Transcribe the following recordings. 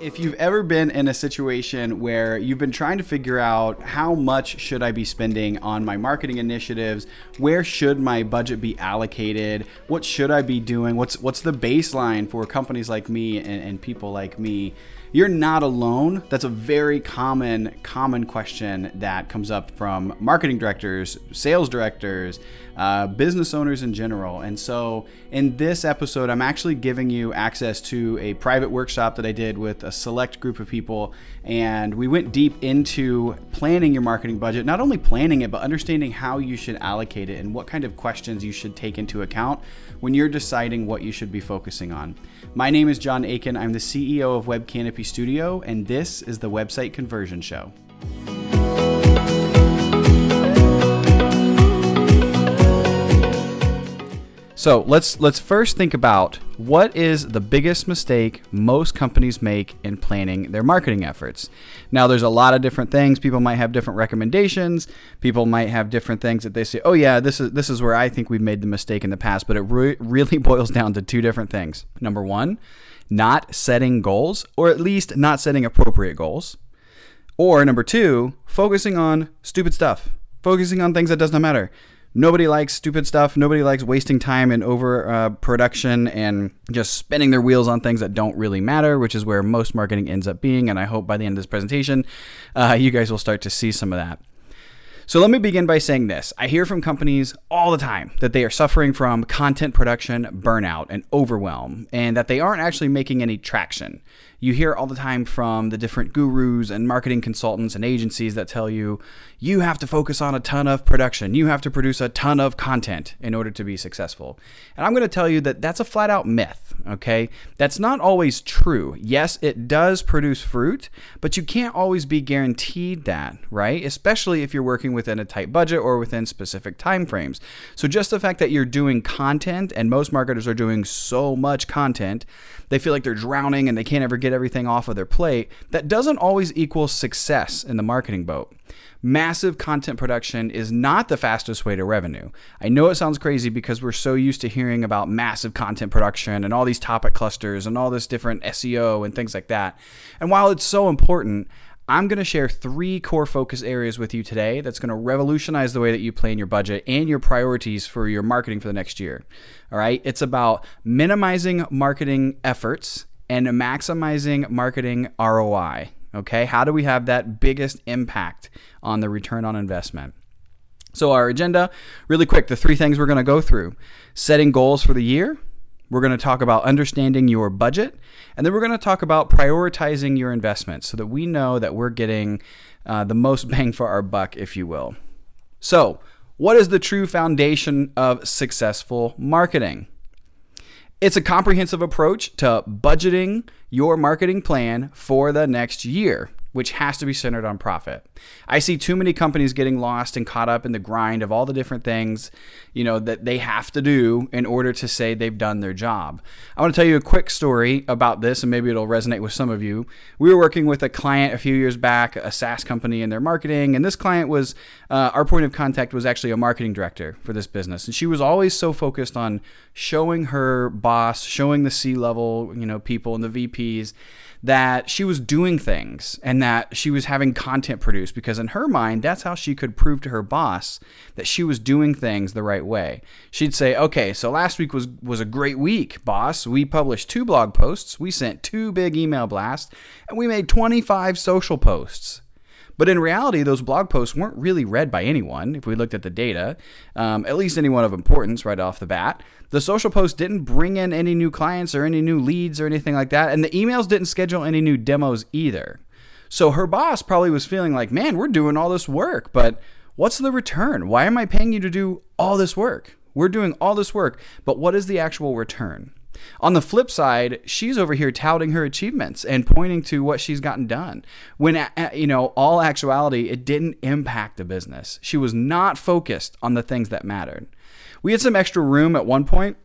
If you've ever been in a situation where you've been trying to figure out how much should I be spending on my marketing initiatives, where should my budget be allocated, what should I be doing, what's what's the baseline for companies like me and, and people like me, you're not alone. That's a very common common question that comes up from marketing directors, sales directors, uh, business owners in general. And so, in this episode, I'm actually giving you access to a private workshop that I did with a select group of people, and we went deep into planning your marketing budget. Not only planning it, but understanding how you should allocate it and what kind of questions you should take into account when you're deciding what you should be focusing on. My name is John Aiken. I'm the CEO of Web Canopy Studio, and this is the Website Conversion Show. So let's let's first think about what is the biggest mistake most companies make in planning their marketing efforts. Now, there's a lot of different things. People might have different recommendations. People might have different things that they say, "Oh yeah, this is this is where I think we've made the mistake in the past." But it re- really boils down to two different things. Number one, not setting goals, or at least not setting appropriate goals. Or number two, focusing on stupid stuff, focusing on things that does not matter nobody likes stupid stuff. Nobody likes wasting time in over uh, production and just spinning their wheels on things that don't really matter, which is where most marketing ends up being. And I hope by the end of this presentation, uh, you guys will start to see some of that. So let me begin by saying this. I hear from companies all the time that they are suffering from content production burnout and overwhelm, and that they aren't actually making any traction you hear all the time from the different gurus and marketing consultants and agencies that tell you you have to focus on a ton of production, you have to produce a ton of content in order to be successful. And I'm going to tell you that that's a flat out myth, okay? That's not always true. Yes, it does produce fruit, but you can't always be guaranteed that, right? Especially if you're working within a tight budget or within specific time frames. So just the fact that you're doing content and most marketers are doing so much content, they feel like they're drowning and they can't ever get get everything off of their plate, that doesn't always equal success in the marketing boat. Massive content production is not the fastest way to revenue. I know it sounds crazy because we're so used to hearing about massive content production and all these topic clusters and all this different SEO and things like that. And while it's so important, I'm going to share three core focus areas with you today that's going to revolutionize the way that you plan your budget and your priorities for your marketing for the next year. All right. It's about minimizing marketing efforts and maximizing marketing ROI. Okay, how do we have that biggest impact on the return on investment? So, our agenda, really quick, the three things we're going to go through setting goals for the year. We're going to talk about understanding your budget. And then we're going to talk about prioritizing your investments so that we know that we're getting uh, the most bang for our buck, if you will. So, what is the true foundation of successful marketing? It's a comprehensive approach to budgeting your marketing plan for the next year which has to be centered on profit. I see too many companies getting lost and caught up in the grind of all the different things, you know, that they have to do in order to say they've done their job. I want to tell you a quick story about this and maybe it'll resonate with some of you. We were working with a client a few years back, a SaaS company in their marketing, and this client was uh, our point of contact was actually a marketing director for this business, and she was always so focused on showing her boss, showing the C-level, you know, people and the VPs that she was doing things and that she was having content produced because in her mind that's how she could prove to her boss that she was doing things the right way. She'd say, "Okay, so last week was was a great week, boss. We published two blog posts, we sent two big email blasts, and we made 25 social posts." But in reality, those blog posts weren't really read by anyone if we looked at the data, um, at least anyone of importance right off the bat. The social posts didn't bring in any new clients or any new leads or anything like that. And the emails didn't schedule any new demos either. So her boss probably was feeling like, man, we're doing all this work, but what's the return? Why am I paying you to do all this work? We're doing all this work, but what is the actual return? On the flip side, she's over here touting her achievements and pointing to what she's gotten done. When, you know, all actuality, it didn't impact the business. She was not focused on the things that mattered. We had some extra room at one point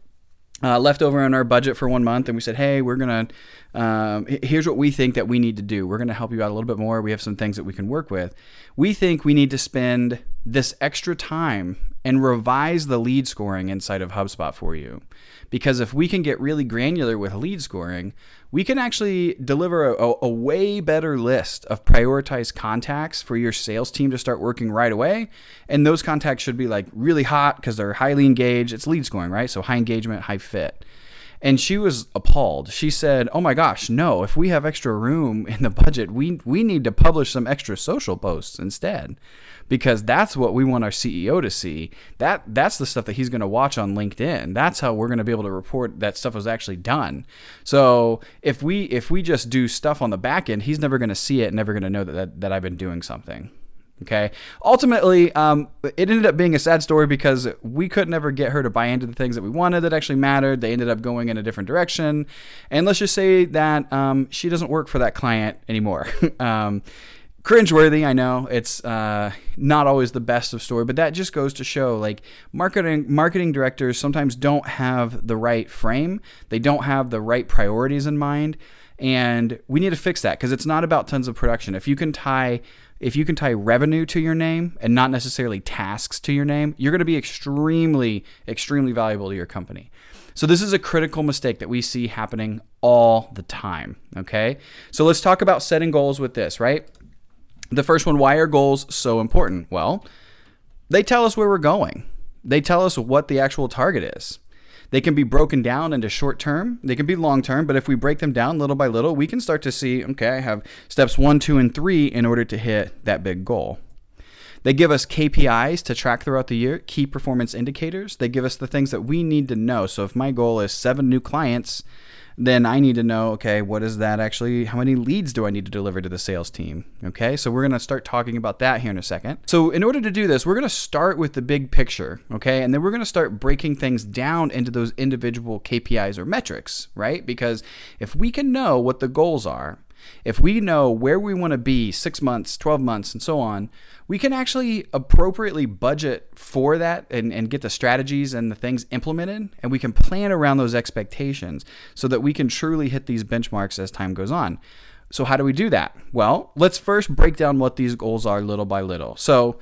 uh, left over in our budget for one month, and we said, "Hey, we're gonna. Um, here's what we think that we need to do. We're gonna help you out a little bit more. We have some things that we can work with. We think we need to spend this extra time and revise the lead scoring inside of HubSpot for you. Because if we can get really granular with lead scoring, we can actually deliver a, a, way better list of prioritized contacts for your sales team to start working right away. And those contacts should be like really hot because they're highly engaged. It's lead scoring, right? So high engagement, high fit. And she was appalled. She said, "Oh my gosh, no! If we have extra room in the budget, we we need to publish some extra social posts instead." because that's what we want our CEO to see. That that's the stuff that he's going to watch on LinkedIn. That's how we're going to be able to report that stuff was actually done. So if we if we just do stuff on the back end, he's never going to see it, never going to know that, that that I've been doing something. Okay. Ultimately, um, it ended up being a sad story because we could never get her to buy into the things that we wanted that actually mattered. They ended up going in a different direction. And let's just say that um, she doesn't work for that client anymore. um, cringeworthy. I know it's uh, not always the best of story, but that just goes to show like marketing marketing directors sometimes don't have the right frame. They don't have the right priorities in mind, and we need to fix that because it's not about tons of production. If you can tie if you can tie revenue to your name and not necessarily tasks to your name, you're going to be extremely extremely valuable to your company. So this is a critical mistake that we see happening all the time, okay? So let's talk about setting goals with this, right? The first one why are goals so important? Well, they tell us where we're going, they tell us what the actual target is. They can be broken down into short term, they can be long term, but if we break them down little by little, we can start to see okay, I have steps one, two, and three in order to hit that big goal. They give us KPIs to track throughout the year, key performance indicators. They give us the things that we need to know. So if my goal is seven new clients, then I need to know, okay, what is that actually? How many leads do I need to deliver to the sales team? Okay, so we're gonna start talking about that here in a second. So, in order to do this, we're gonna start with the big picture, okay, and then we're gonna start breaking things down into those individual KPIs or metrics, right? Because if we can know what the goals are, if we know where we want to be six months, 12 months, and so on, we can actually appropriately budget for that and, and get the strategies and the things implemented. And we can plan around those expectations so that we can truly hit these benchmarks as time goes on. So, how do we do that? Well, let's first break down what these goals are little by little. So,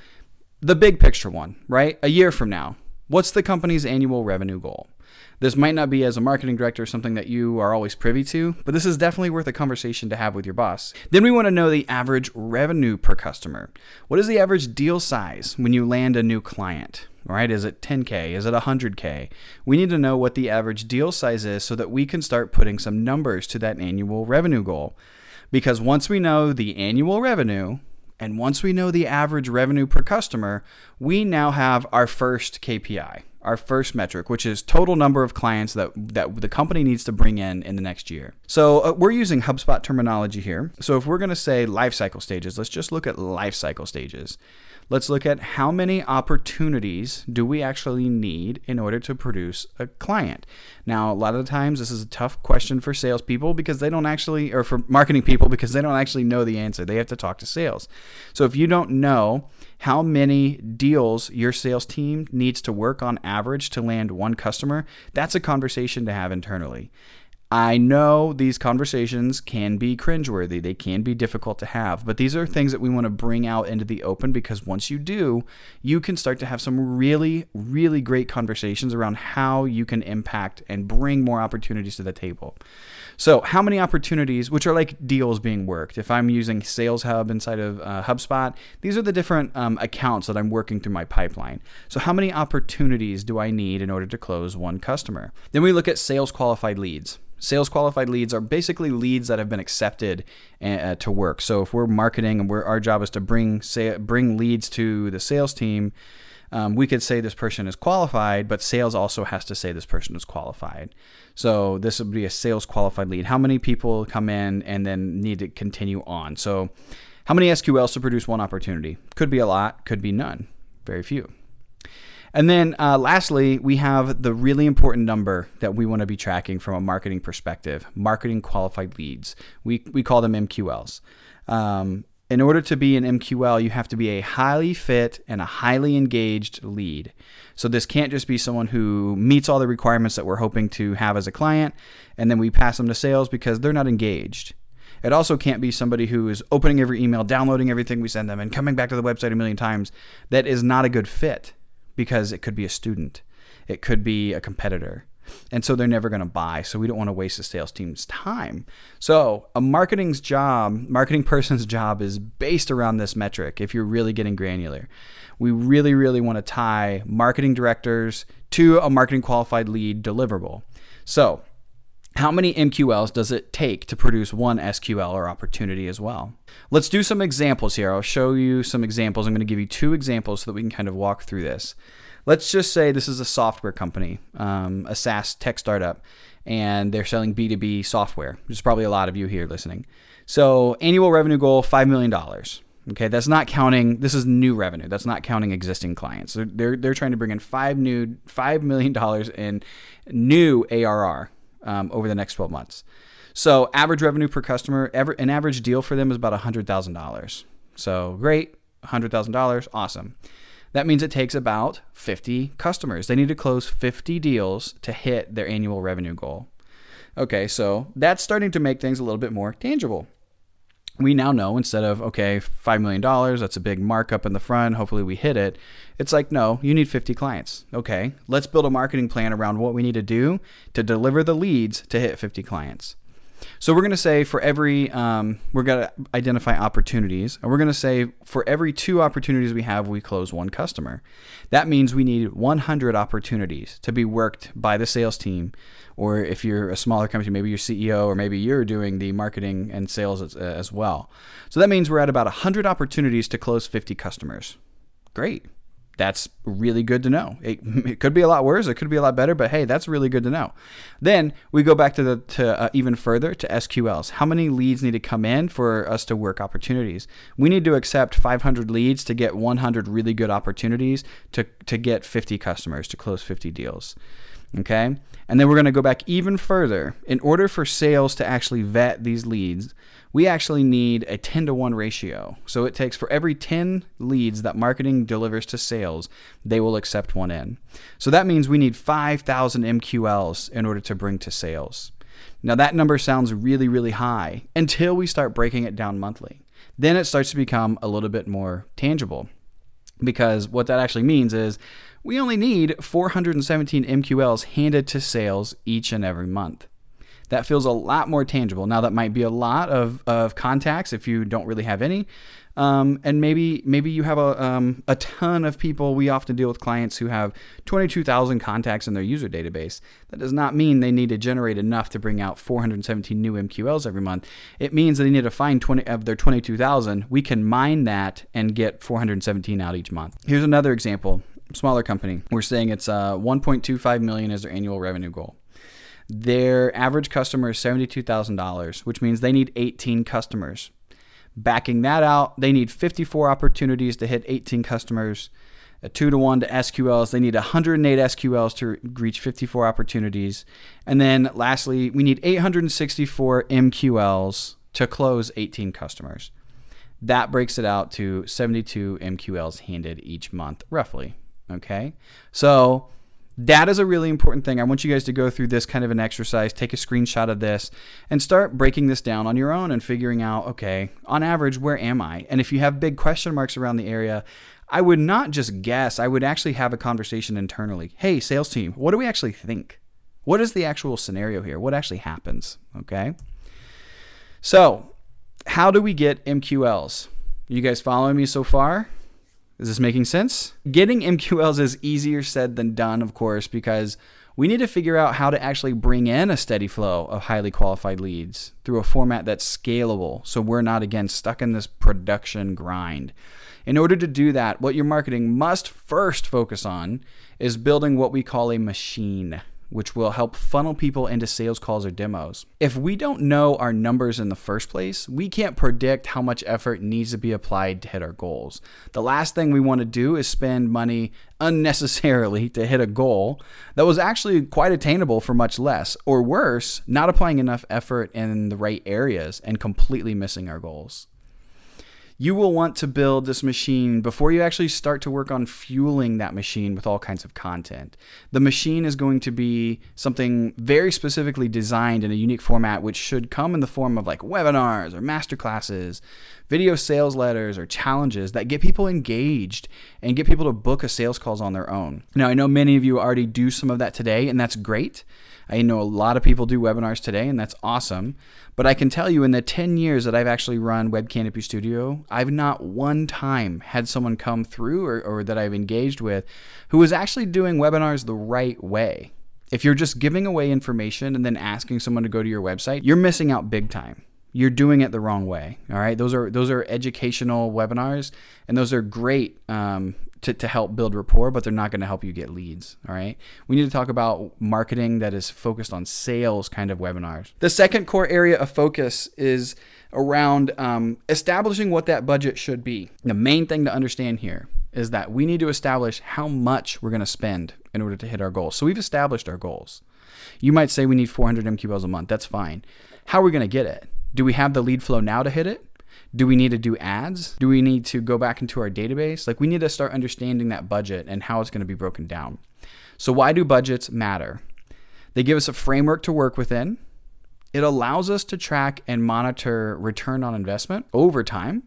the big picture one, right? A year from now, what's the company's annual revenue goal? This might not be as a marketing director something that you are always privy to, but this is definitely worth a conversation to have with your boss. Then we want to know the average revenue per customer. What is the average deal size when you land a new client? Right? Is it 10K? Is it 100K? We need to know what the average deal size is so that we can start putting some numbers to that annual revenue goal. Because once we know the annual revenue, and once we know the average revenue per customer, we now have our first KPI our first metric, which is total number of clients that that the company needs to bring in in the next year. So uh, we're using HubSpot terminology here. So if we're going to say life cycle stages, let's just look at life cycle stages. Let's look at how many opportunities do we actually need in order to produce a client. Now, a lot of the times, this is a tough question for salespeople because they don't actually, or for marketing people because they don't actually know the answer. They have to talk to sales. So if you don't know how many deals your sales team needs to work on average to land one customer, that's a conversation to have internally. I know these conversations can be cringeworthy. They can be difficult to have, but these are things that we want to bring out into the open because once you do, you can start to have some really, really great conversations around how you can impact and bring more opportunities to the table. So, how many opportunities, which are like deals being worked? If I'm using Sales Hub inside of uh, HubSpot, these are the different um, accounts that I'm working through my pipeline. So, how many opportunities do I need in order to close one customer? Then we look at sales qualified leads. Sales qualified leads are basically leads that have been accepted uh, to work. So if we're marketing and we're, our job is to bring say, bring leads to the sales team, um, we could say this person is qualified, but sales also has to say this person is qualified. So this would be a sales qualified lead. How many people come in and then need to continue on? So how many SQLs to produce one opportunity? Could be a lot, could be none, very few. And then uh, lastly, we have the really important number that we want to be tracking from a marketing perspective marketing qualified leads. We, we call them MQLs. Um, in order to be an MQL, you have to be a highly fit and a highly engaged lead. So this can't just be someone who meets all the requirements that we're hoping to have as a client, and then we pass them to sales because they're not engaged. It also can't be somebody who is opening every email, downloading everything we send them, and coming back to the website a million times. That is not a good fit because it could be a student, it could be a competitor. And so they're never going to buy. So we don't want to waste the sales team's time. So a marketing's job, marketing person's job is based around this metric if you're really getting granular. We really, really want to tie marketing directors to a marketing qualified lead deliverable. So how many MQLs does it take to produce one SQL or opportunity as well? Let's do some examples here. I'll show you some examples. I'm going to give you two examples so that we can kind of walk through this. Let's just say this is a software company, um, a SaaS tech startup, and they're selling B2B software. There's probably a lot of you here listening. So, annual revenue goal $5 million. Okay, that's not counting. This is new revenue. That's not counting existing clients. They're they're, they're trying to bring in five new five million dollars in new ARR um, over the next 12 months. So average revenue per customer, ever, an average deal for them is about $100,000. So great, $100,000, awesome. That means it takes about 50 customers. They need to close 50 deals to hit their annual revenue goal. Okay, so that's starting to make things a little bit more tangible. We now know instead of, okay, $5 million, that's a big markup in the front, hopefully we hit it. It's like, no, you need 50 clients. Okay, let's build a marketing plan around what we need to do to deliver the leads to hit 50 clients. So we're going to say for every, um, we're going to identify opportunities, and we're going to say for every two opportunities we have, we close one customer. That means we need 100 opportunities to be worked by the sales team, or if you're a smaller company, maybe your CEO, or maybe you're doing the marketing and sales as, as well. So that means we're at about 100 opportunities to close 50 customers. Great that's really good to know. It, it, could be a lot worse. It could be a lot better, but hey, that's really good to know. Then we go back to the to uh, even further to SQLs. How many leads need to come in for us to work opportunities? We need to accept 500 leads to get 100 really good opportunities to to get 50 customers to close 50 deals. Okay? And then we're going to go back even further. In order for sales to actually vet these leads, we actually need a 10 to 1 ratio. So it takes for every 10 leads that marketing delivers to sales, they will accept one in. So that means we need 5,000 MQLs in order to bring to sales. Now that number sounds really, really high until we start breaking it down monthly. Then it starts to become a little bit more tangible because what that actually means is we only need 417 MQLs handed to sales each and every month that feels a lot more tangible. Now that might be a lot of, of contacts if you don't really have any. Um, and maybe maybe you have a, um, a ton of people. We often deal with clients who have 22,000 contacts in their user database. That does not mean they need to generate enough to bring out 417 new MQLs every month. It means they need to find 20 of their 22,000. We can mine that and get 417 out each month. Here's another example. Smaller company. We're saying it's uh, 1.25 million as their annual revenue goal. Their average customer is $72,000, which means they need 18 customers. Backing that out, they need 54 opportunities to hit 18 customers. A 2 to 1 to SQLs, they need 108 SQLs to reach 54 opportunities. And then lastly, we need 864 MQLs to close 18 customers. That breaks it out to 72 MQLs handed each month, roughly. Okay. So that is a really important thing. I want you guys to go through this kind of an exercise, take a screenshot of this, and start breaking this down on your own and figuring out, okay, on average, where am I? And if you have big question marks around the area, I would not just guess, I would actually have a conversation internally. Hey, sales team, what do we actually think? What is the actual scenario here? What actually happens? Okay. So, how do we get MQLs? You guys following me so far? Is this making sense? Getting MQLs is easier said than done, of course, because we need to figure out how to actually bring in a steady flow of highly qualified leads through a format that's scalable so we're not, again, stuck in this production grind. In order to do that, what your marketing must first focus on is building what we call a machine which will help funnel people into sales calls or demos. If we don't know our numbers in the first place, we can't predict how much effort needs to be applied to hit our goals. The last thing we want to do is spend money unnecessarily to hit a goal that was actually quite attainable for much less, or worse, not applying enough effort in the right areas and completely missing our goals. You will want to build this machine before you actually start to work on fueling that machine with all kinds of content. The machine is going to be something very specifically designed in a unique format, which should come in the form of like webinars or masterclasses, video sales letters, or challenges that get people engaged and get people to book a sales calls on their own. Now, I know many of you already do some of that today, and that's great. I know a lot of people do webinars today, and that's awesome. But I can tell you in the 10 years that I've actually run Web Canopy Studio, I've not one time had someone come through or, or that I've engaged with who was actually doing webinars the right way. If you're just giving away information and then asking someone to go to your website, you're missing out big time you're doing it the wrong way. All right, those are those are educational webinars, and those are great um, to, to help build rapport, but they're not going to help you get leads. All right. We need to talk about marketing that is focused on sales kind of webinars. The second core area of focus is around um, establishing what that budget should be. The main thing to understand here is that we need to establish how much we're going to spend in order to hit our goals. So we've established our goals. You might say we need 400 MQLs a month. That's fine. How are we going to get it? Do we have the lead flow now to hit it? do we need to do ads? Do we need to go back into our database? Like we need to start understanding that budget and how it's going to be broken down. So why do budgets matter? They give us a framework to work within. It allows us to track and monitor return on investment over time,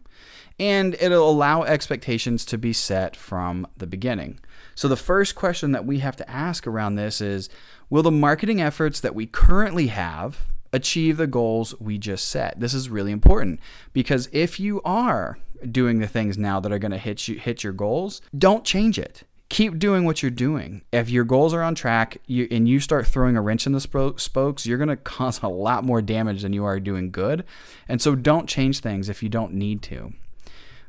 and it'll allow expectations to be set from the beginning. So, the first question that we have to ask around this is Will the marketing efforts that we currently have achieve the goals we just set. This is really important because if you are doing the things now that are going to hit you hit your goals, don't change it. Keep doing what you're doing. If your goals are on track you, and you start throwing a wrench in the spokes, you're going to cause a lot more damage than you are doing good. And so don't change things if you don't need to.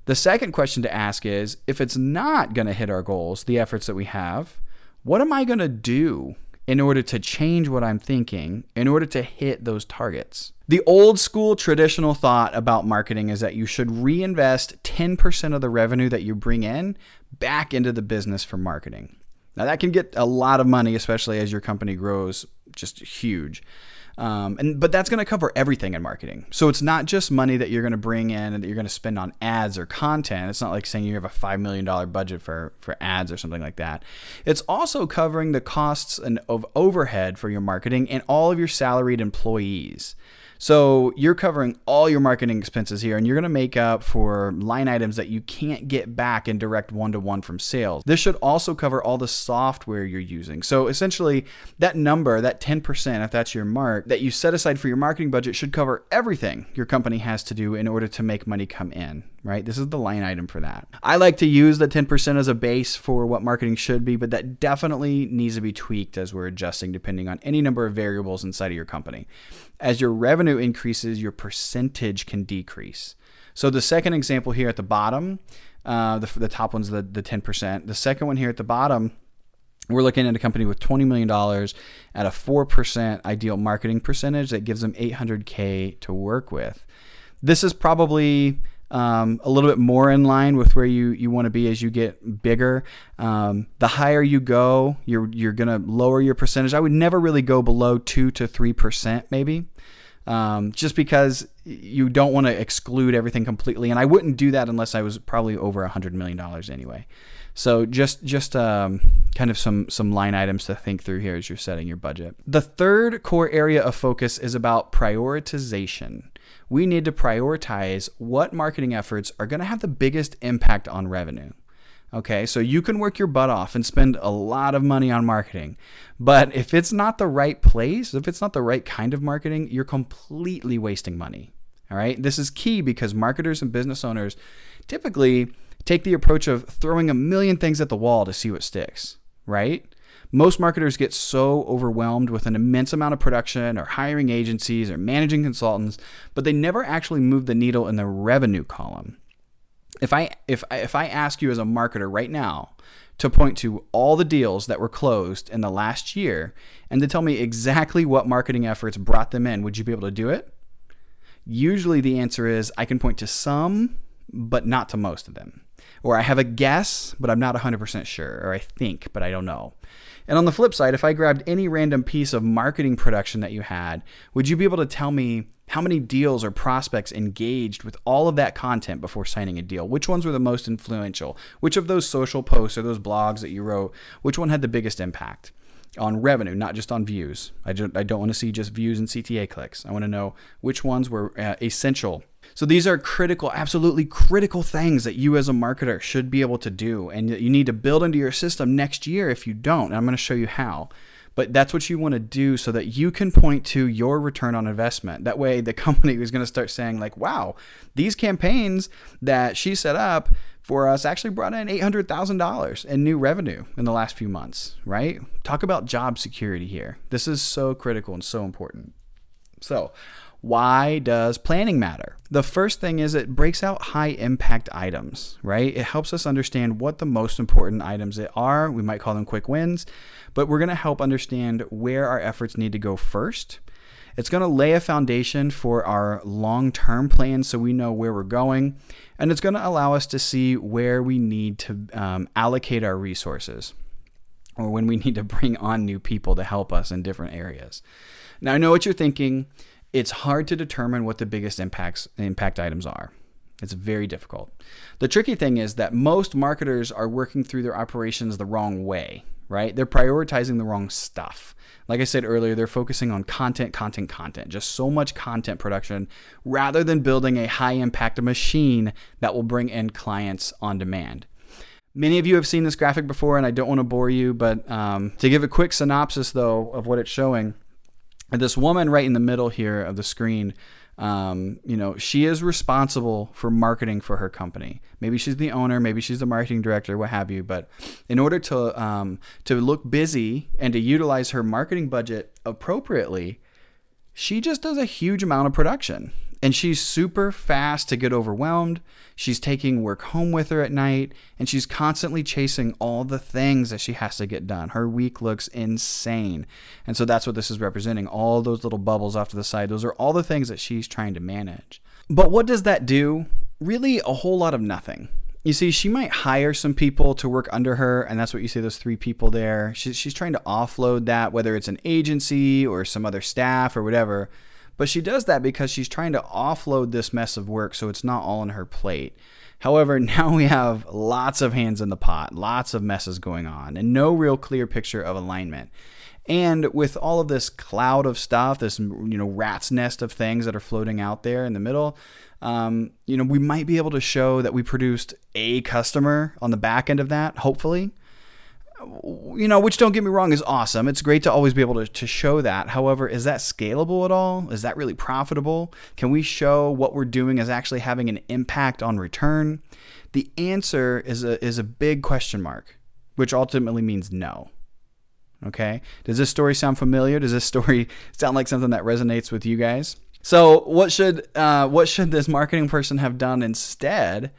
The second question to ask is if it's not going to hit our goals, the efforts that we have, what am I going to do in order to change what I'm thinking, in order to hit those targets. The old school traditional thought about marketing is that you should reinvest 10% of the revenue that you bring in back into the business for marketing. Now, that can get a lot of money, especially as your company grows just huge. Um, and but that's going to cover everything in marketing. So it's not just money that you're going to bring in and that you're going to spend on ads or content. It's not like saying you have a five million dollar budget for for ads or something like that. It's also covering the costs and of overhead for your marketing and all of your salaried employees. So you're covering all your marketing expenses here, and you're going to make up for line items that you can't get back in direct one to one from sales. This should also cover all the software you're using. So essentially, that number, that 10%, if that's your mark, that you set aside for your marketing budget should cover everything your company has to do in order to make money come in right? This is the line item for that. I like to use the 10% as a base for what marketing should be, but that definitely needs to be tweaked as we're adjusting depending on any number of variables inside of your company. As your revenue increases, your percentage can decrease. So the second example here at the bottom, uh, the, the top one's the, the 10%. The second one here at the bottom, we're looking at a company with $20 million at a 4% ideal marketing percentage that gives them 800K to work with. This is probably um, a little bit more in line with where you, you want to be as you get bigger. Um, the higher you go, you're you're gonna lower your percentage. I would never really go below two to three percent, maybe, um, just because you don't want to exclude everything completely. And I wouldn't do that unless I was probably over a hundred million dollars anyway. So just just um, kind of some some line items to think through here as you're setting your budget. The third core area of focus is about prioritization we need to prioritize what marketing efforts are going to have the biggest impact on revenue. Okay, so you can work your butt off and spend a lot of money on marketing. But if it's not the right place, if it's not the right kind of marketing, you're completely wasting money. All right, this is key because marketers and business owners typically take the approach of throwing a million things at the wall to see what sticks, right? Most marketers get so overwhelmed with an immense amount of production or hiring agencies or managing consultants, but they never actually move the needle in the revenue column. If I if I, if I ask you as a marketer right now to point to all the deals that were closed in the last year and to tell me exactly what marketing efforts brought them in, would you be able to do it? Usually the answer is I can point to some, but not to most of them. Or I have a guess, but I'm not 100% sure. Or I think, but I don't know. And on the flip side, if I grabbed any random piece of marketing production that you had, would you be able to tell me How many deals or prospects engaged with all of that content before signing a deal? Which ones were the most influential? Which of those social posts or those blogs that you wrote, which one had the biggest impact? on revenue, not just on views. I don't, I don't want to see just views and CTA clicks. I want to know which ones were uh, essential. So these are critical, absolutely critical things that you as a marketer should be able to do and you need to build into your system next year if you don't. And I'm going to show you how. But that's what you want to do so that you can point to your return on investment. That way the company is going to start saying like, "Wow, these campaigns that she set up for us actually brought in $800,000 in new revenue in the last few months, right? Talk about job security here. This is so critical and so important. So, why does planning matter? The first thing is it breaks out high impact items, right? It helps us understand what the most important items are. We might call them quick wins, but we're going to help understand where our efforts need to go first it's going to lay a foundation for our long term plan so we know where we're going. And it's going to allow us to see where we need to um, allocate our resources or when we need to bring on new people to help us in different areas. Now, I know what you're thinking. It's hard to determine what the biggest impacts impact items are. It's very difficult. The tricky thing is that most marketers are working through their operations the wrong way, right? They're prioritizing the wrong stuff. Like I said earlier, they're focusing on content, content, content, just so much content production rather than building a high impact machine that will bring in clients on demand. Many of you have seen this graphic before, and I don't want to bore you, but um, to give a quick synopsis though of what it's showing, this woman right in the middle here of the screen um, you know, she is responsible for marketing for her company. Maybe she's the owner, maybe she's the marketing director, what have you. But in order to um, to look busy and to utilize her marketing budget appropriately, she just does a huge amount of production and she's super fast to get overwhelmed. She's taking work home with her at night, and she's constantly chasing all the things that she has to get done. Her week looks insane. And so that's what this is representing. All those little bubbles off to the side, those are all the things that she's trying to manage. But what does that do? Really, a whole lot of nothing. You see, she might hire some people to work under her, and that's what you see those three people there. she's trying to offload that, whether it's an agency or some other staff or whatever but she does that because she's trying to offload this mess of work so it's not all on her plate. However, now we have lots of hands in the pot, lots of messes going on, and no real clear picture of alignment. And with all of this cloud of stuff, this you know rat's nest of things that are floating out there in the middle, um, you know we might be able to show that we produced a customer on the back end of that, hopefully you know, which don't get me wrong is awesome. It's great to always be able to, to show that. However, is that scalable at all? Is that really profitable? Can we show what we're doing is actually having an impact on return? The answer is a, is a big question mark, which ultimately means no. Okay. Does this story sound familiar? Does this story sound like something that resonates with you guys? So, what should uh, what should this marketing person have done instead?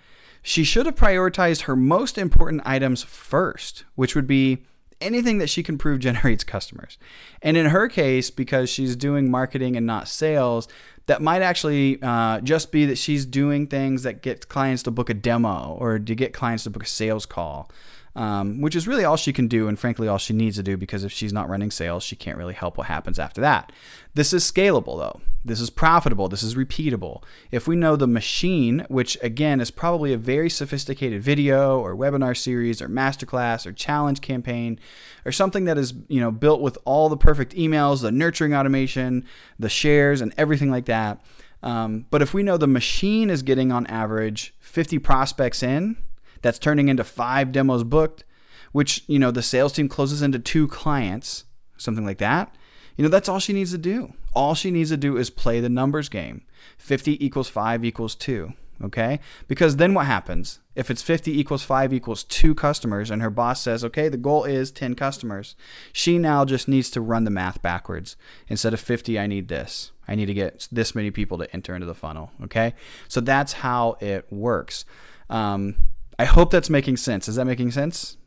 She should have prioritized her most important items first, which would be anything that she can prove generates customers. And in her case, because she's doing marketing and not sales, that might actually uh, just be that she's doing things that get clients to book a demo or to get clients to book a sales call um, which is really all she can do, and frankly, all she needs to do because if she's not running sales, she can't really help what happens after that. This is scalable, though. This is profitable. This is repeatable. If we know the machine, which again is probably a very sophisticated video or webinar series or masterclass or challenge campaign or something that is you know built with all the perfect emails, the nurturing automation, the shares, and everything like that. Um, but if we know the machine is getting on average 50 prospects in, that's turning into five demos booked, which, you know, the sales team closes into two clients, something like that. You know, that's all she needs to do. All she needs to do is play the numbers game. 50 equals 5 equals 2. Okay? Because then what happens? If it's 50 equals 5 equals 2 customers and her boss says, okay, the goal is 10 customers, she now just needs to run the math backwards. Instead of 50, I need this. I need to get this many people to enter into the funnel. Okay? So that's how it works. Um, I hope that's making sense. Is that making sense?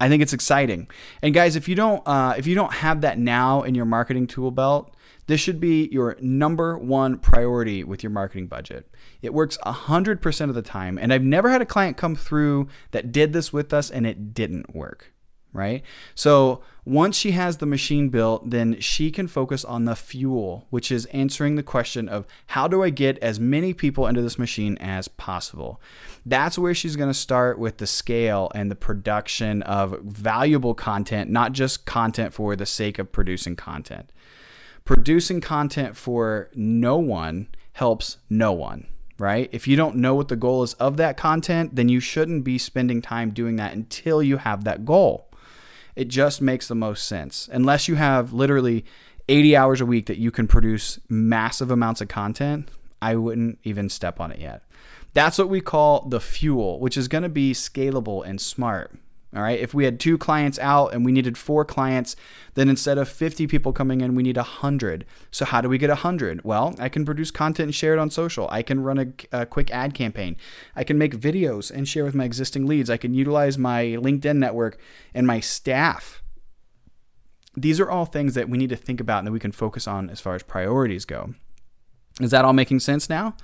I think it's exciting. And guys, if you don't uh, if you don't have that now in your marketing tool belt, this should be your number one priority with your marketing budget. It works 100% of the time. And I've never had a client come through that did this with us and it didn't work. Right? So once she has the machine built, then she can focus on the fuel, which is answering the question of how do I get as many people into this machine as possible. That's where she's going to start with the scale and the production of valuable content, not just content for the sake of producing content. Producing content for no one helps no one right? If you don't know what the goal is of that content, then you shouldn't be spending time doing that until you have that goal. It just makes the most sense. Unless you have literally 80 hours a week that you can produce massive amounts of content, I wouldn't even step on it yet. That's what we call the fuel, which is going to be scalable and smart. All right. If we had two clients out and we needed four clients, then instead of 50 people coming in, we need 100. So, how do we get 100? Well, I can produce content and share it on social. I can run a, a, quick ad campaign. I can make videos and share with my existing leads. I can utilize my LinkedIn network and my staff. These are all things that we need to think about and that we can focus on as far as priorities go. Is that all making sense now?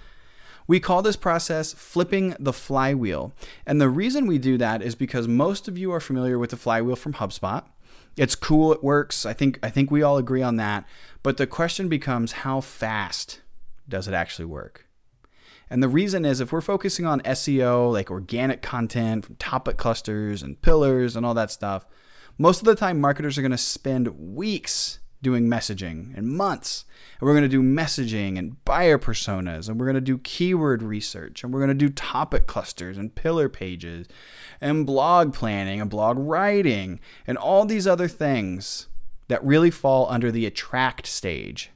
We call this process flipping the flywheel. And the reason we do that is because most of you are familiar with the flywheel from HubSpot. It's cool, it works. I think I think we all agree on that. But the question becomes how fast does it actually work? And the reason is if we're focusing on SEO, like organic content from topic clusters and pillars and all that stuff, most of the time marketers are going to spend weeks doing messaging and months. And we're going to do messaging and buyer personas, and we're going to do keyword research, and we're going to do topic clusters and pillar pages, and blog planning and blog writing, and all these other things that really fall under the attract stage.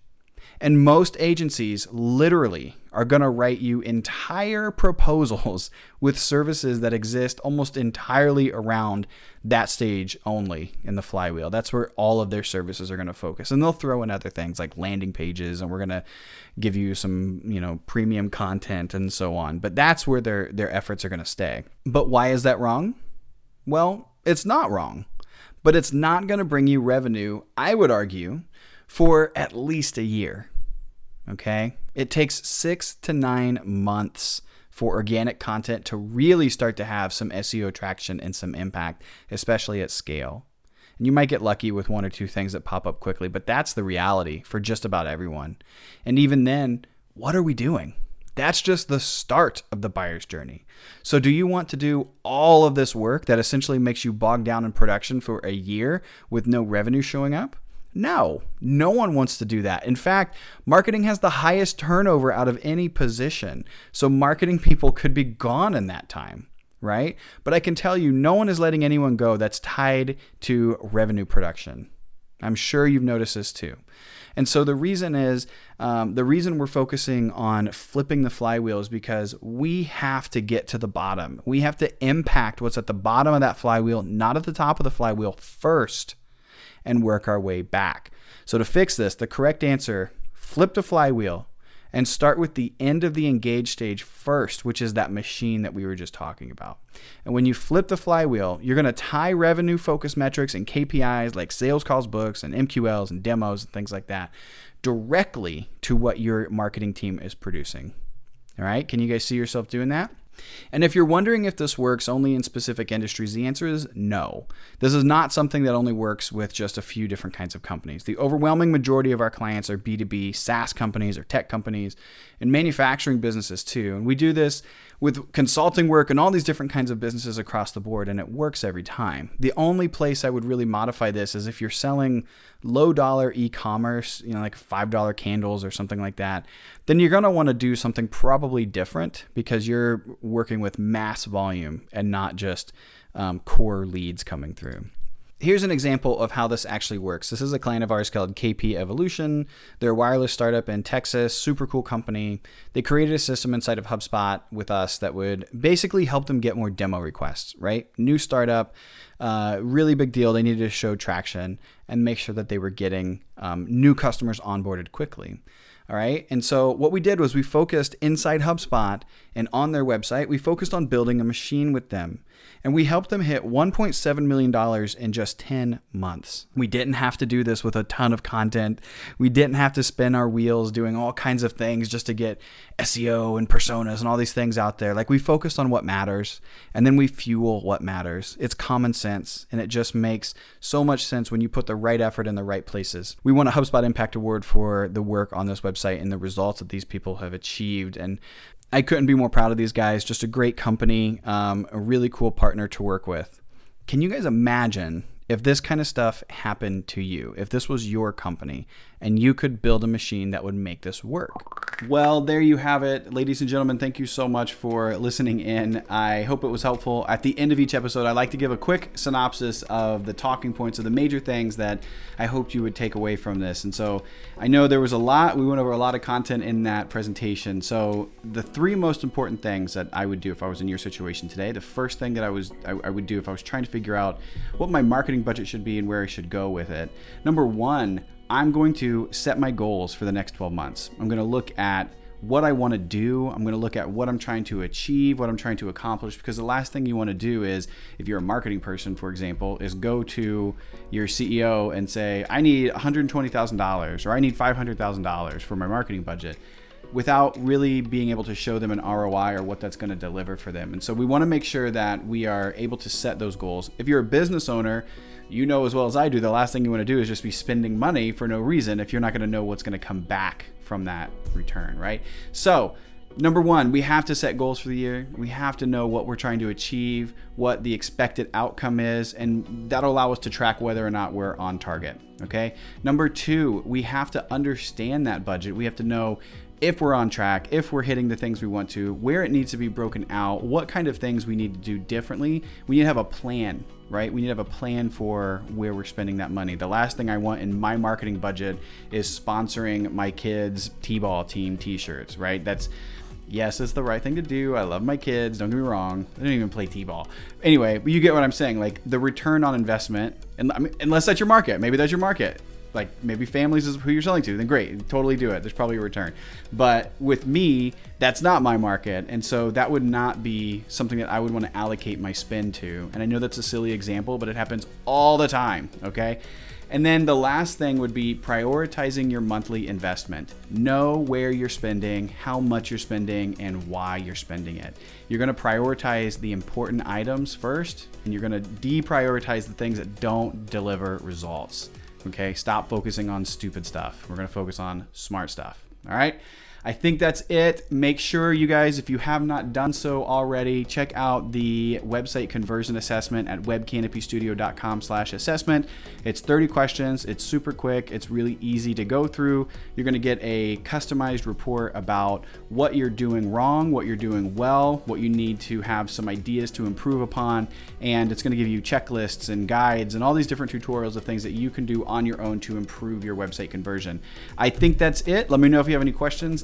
And most agencies literally are going to write you entire proposals with services that exist almost entirely around that stage only in the flywheel. That's where all of their services are going to focus. And they'll throw in other things like landing pages and we're going to give you some, you know, premium content and so on. But that's where their their efforts are going to stay. But why is that wrong? Well, it's not wrong. But it's not going to bring you revenue, I would argue, for at least a year. Okay? It takes six to nine months for organic content to really start to have some SEO traction and some impact, especially at scale. And you might get lucky with one or two things that pop up quickly, but that's the reality for just about everyone. And even then, what are we doing? That's just the start of the buyer's journey. So, do you want to do all of this work that essentially makes you bogged down in production for a year with no revenue showing up? No, no one wants to do that. In fact, marketing has the highest turnover out of any position. So marketing people could be gone in that time, right? But I can tell you, no one is letting anyone go that's tied to revenue production. I'm sure you've noticed this too. And so the reason is um, the reason we're focusing on flipping the flywheel is because we have to get to the bottom. We have to impact what's at the bottom of that flywheel, not at the top of the flywheel first and work our way back. So to fix this, the correct answer, flip the flywheel and start with the end of the engage stage first, which is that machine that we were just talking about. And when you flip the flywheel, you're going to tie revenue focused metrics and KPIs like sales calls books and MQLs and demos and things like that directly to what your marketing team is producing. All right, can you guys see yourself doing that? And if you're wondering if this works only in specific industries, the answer is no. This is not something that only works with just a few different kinds of companies. The overwhelming majority of our clients are B2B SaaS companies or tech companies and manufacturing businesses too. And we do this with consulting work and all these different kinds of businesses across the board, and it works every time. The only place I would really modify this is if you're selling low dollar e commerce, you know, like $5 candles or something like that, then you're going to want to do something probably different because you're working with mass volume and not just um, core leads coming through here's an example of how this actually works. This is a client of ours called KP Evolution. They're a wireless startup in Texas, super cool company. They created a system inside of HubSpot with us that would basically help them get more demo requests, right? New startup, uh, really big deal. They needed to show traction and make sure that they were getting um, new customers onboarded quickly. All right. And so what we did was we focused inside HubSpot and on their website, we focused on building a machine with them. And we helped them hit $1.7 million in just 10 months. We didn't have to do this with a ton of content. We didn't have to spin our wheels doing all kinds of things just to get SEO and personas and all these things out there. Like we focused on what matters and then we fuel what matters. It's common sense and it just makes so much sense when you put the right effort in the right places. We won a HubSpot Impact Award for the work on this website and the results that these people have achieved. And I couldn't be more proud of these guys. Just a great company, um, a really cool partner to work with. Can you guys imagine if this kind of stuff happened to you, if this was your company and you could build a machine that would make this work? Well, there you have it. Ladies and gentlemen, thank you so much for listening in. I hope it was helpful. At the end of each episode, I like to give a quick synopsis of the talking points of the major things that I hoped you would take away from this. And so I know there was a lot, we went over a lot of content in that presentation. So the three most important things that I would do if I was in your situation today, the first thing that I was I, I would do if I was trying to figure out what my marketing marketing budget should be and where I should go with it. Number one, I'm going to set my goals for the next 12 months. I'm going to look at what I want to do. I'm going to look at what I'm trying to achieve, what I'm trying to accomplish, because the last thing you want to do is, if you're a marketing person, for example, is go to your CEO and say, I need $120,000 or I need $500,000 for my marketing budget without really being able to show them an ROI or what that's going to deliver for them. And so we want to make sure that we are able to set those goals. If you're a business owner, you know as well as I do, the last thing you want to do is just be spending money for no reason if you're not going to know what's going to come back from that return, right? So, number one, we have to set goals for the year. We have to know what we're trying to achieve, what the expected outcome is, and that'll allow us to track whether or not we're on target. Okay. Number two, we have to understand that budget. We have to know if we're on track, if we're hitting the things we want to, where it needs to be broken out, what kind of things we need to do differently. We need to have a plan, right? We need to have a plan for where we're spending that money. The last thing I want in my marketing budget is sponsoring my kids' T-ball team T-shirts, right? That's yes, it's the right thing to do. I love my kids. Don't get me wrong. I don't even play t-ball. Anyway, you get what I'm saying. Like the return on investment, and unless that's your market, maybe that's your market like maybe families is who you're selling to, then great, totally do it. There's probably a return. But with me, that's not my market, and so that would not be something that I would want to allocate my spend to. And I know that's a silly example, but it happens all the time. Okay. And then the last thing would be prioritizing your monthly investment. Know where you're spending, how much you're spending, and why you're spending it. You're to prioritize the important items first, and you're to deprioritize the things that don't deliver results. Okay, stop focusing on stupid stuff. We're to focus on smart stuff. All right. I think that's it. Make sure you guys, if you have not done so already, check out the website conversion assessment at webcanopystudio.com slash assessment. It's 30 questions. It's super quick. It's really easy to go through. You're going to get a customized report about what you're doing wrong, what you're doing well, what you need to have some ideas to improve upon, and it's going to give you checklists and guides and all these different tutorials of things that you can do on your own to improve your website conversion. I think that's it. Let me know if you have any questions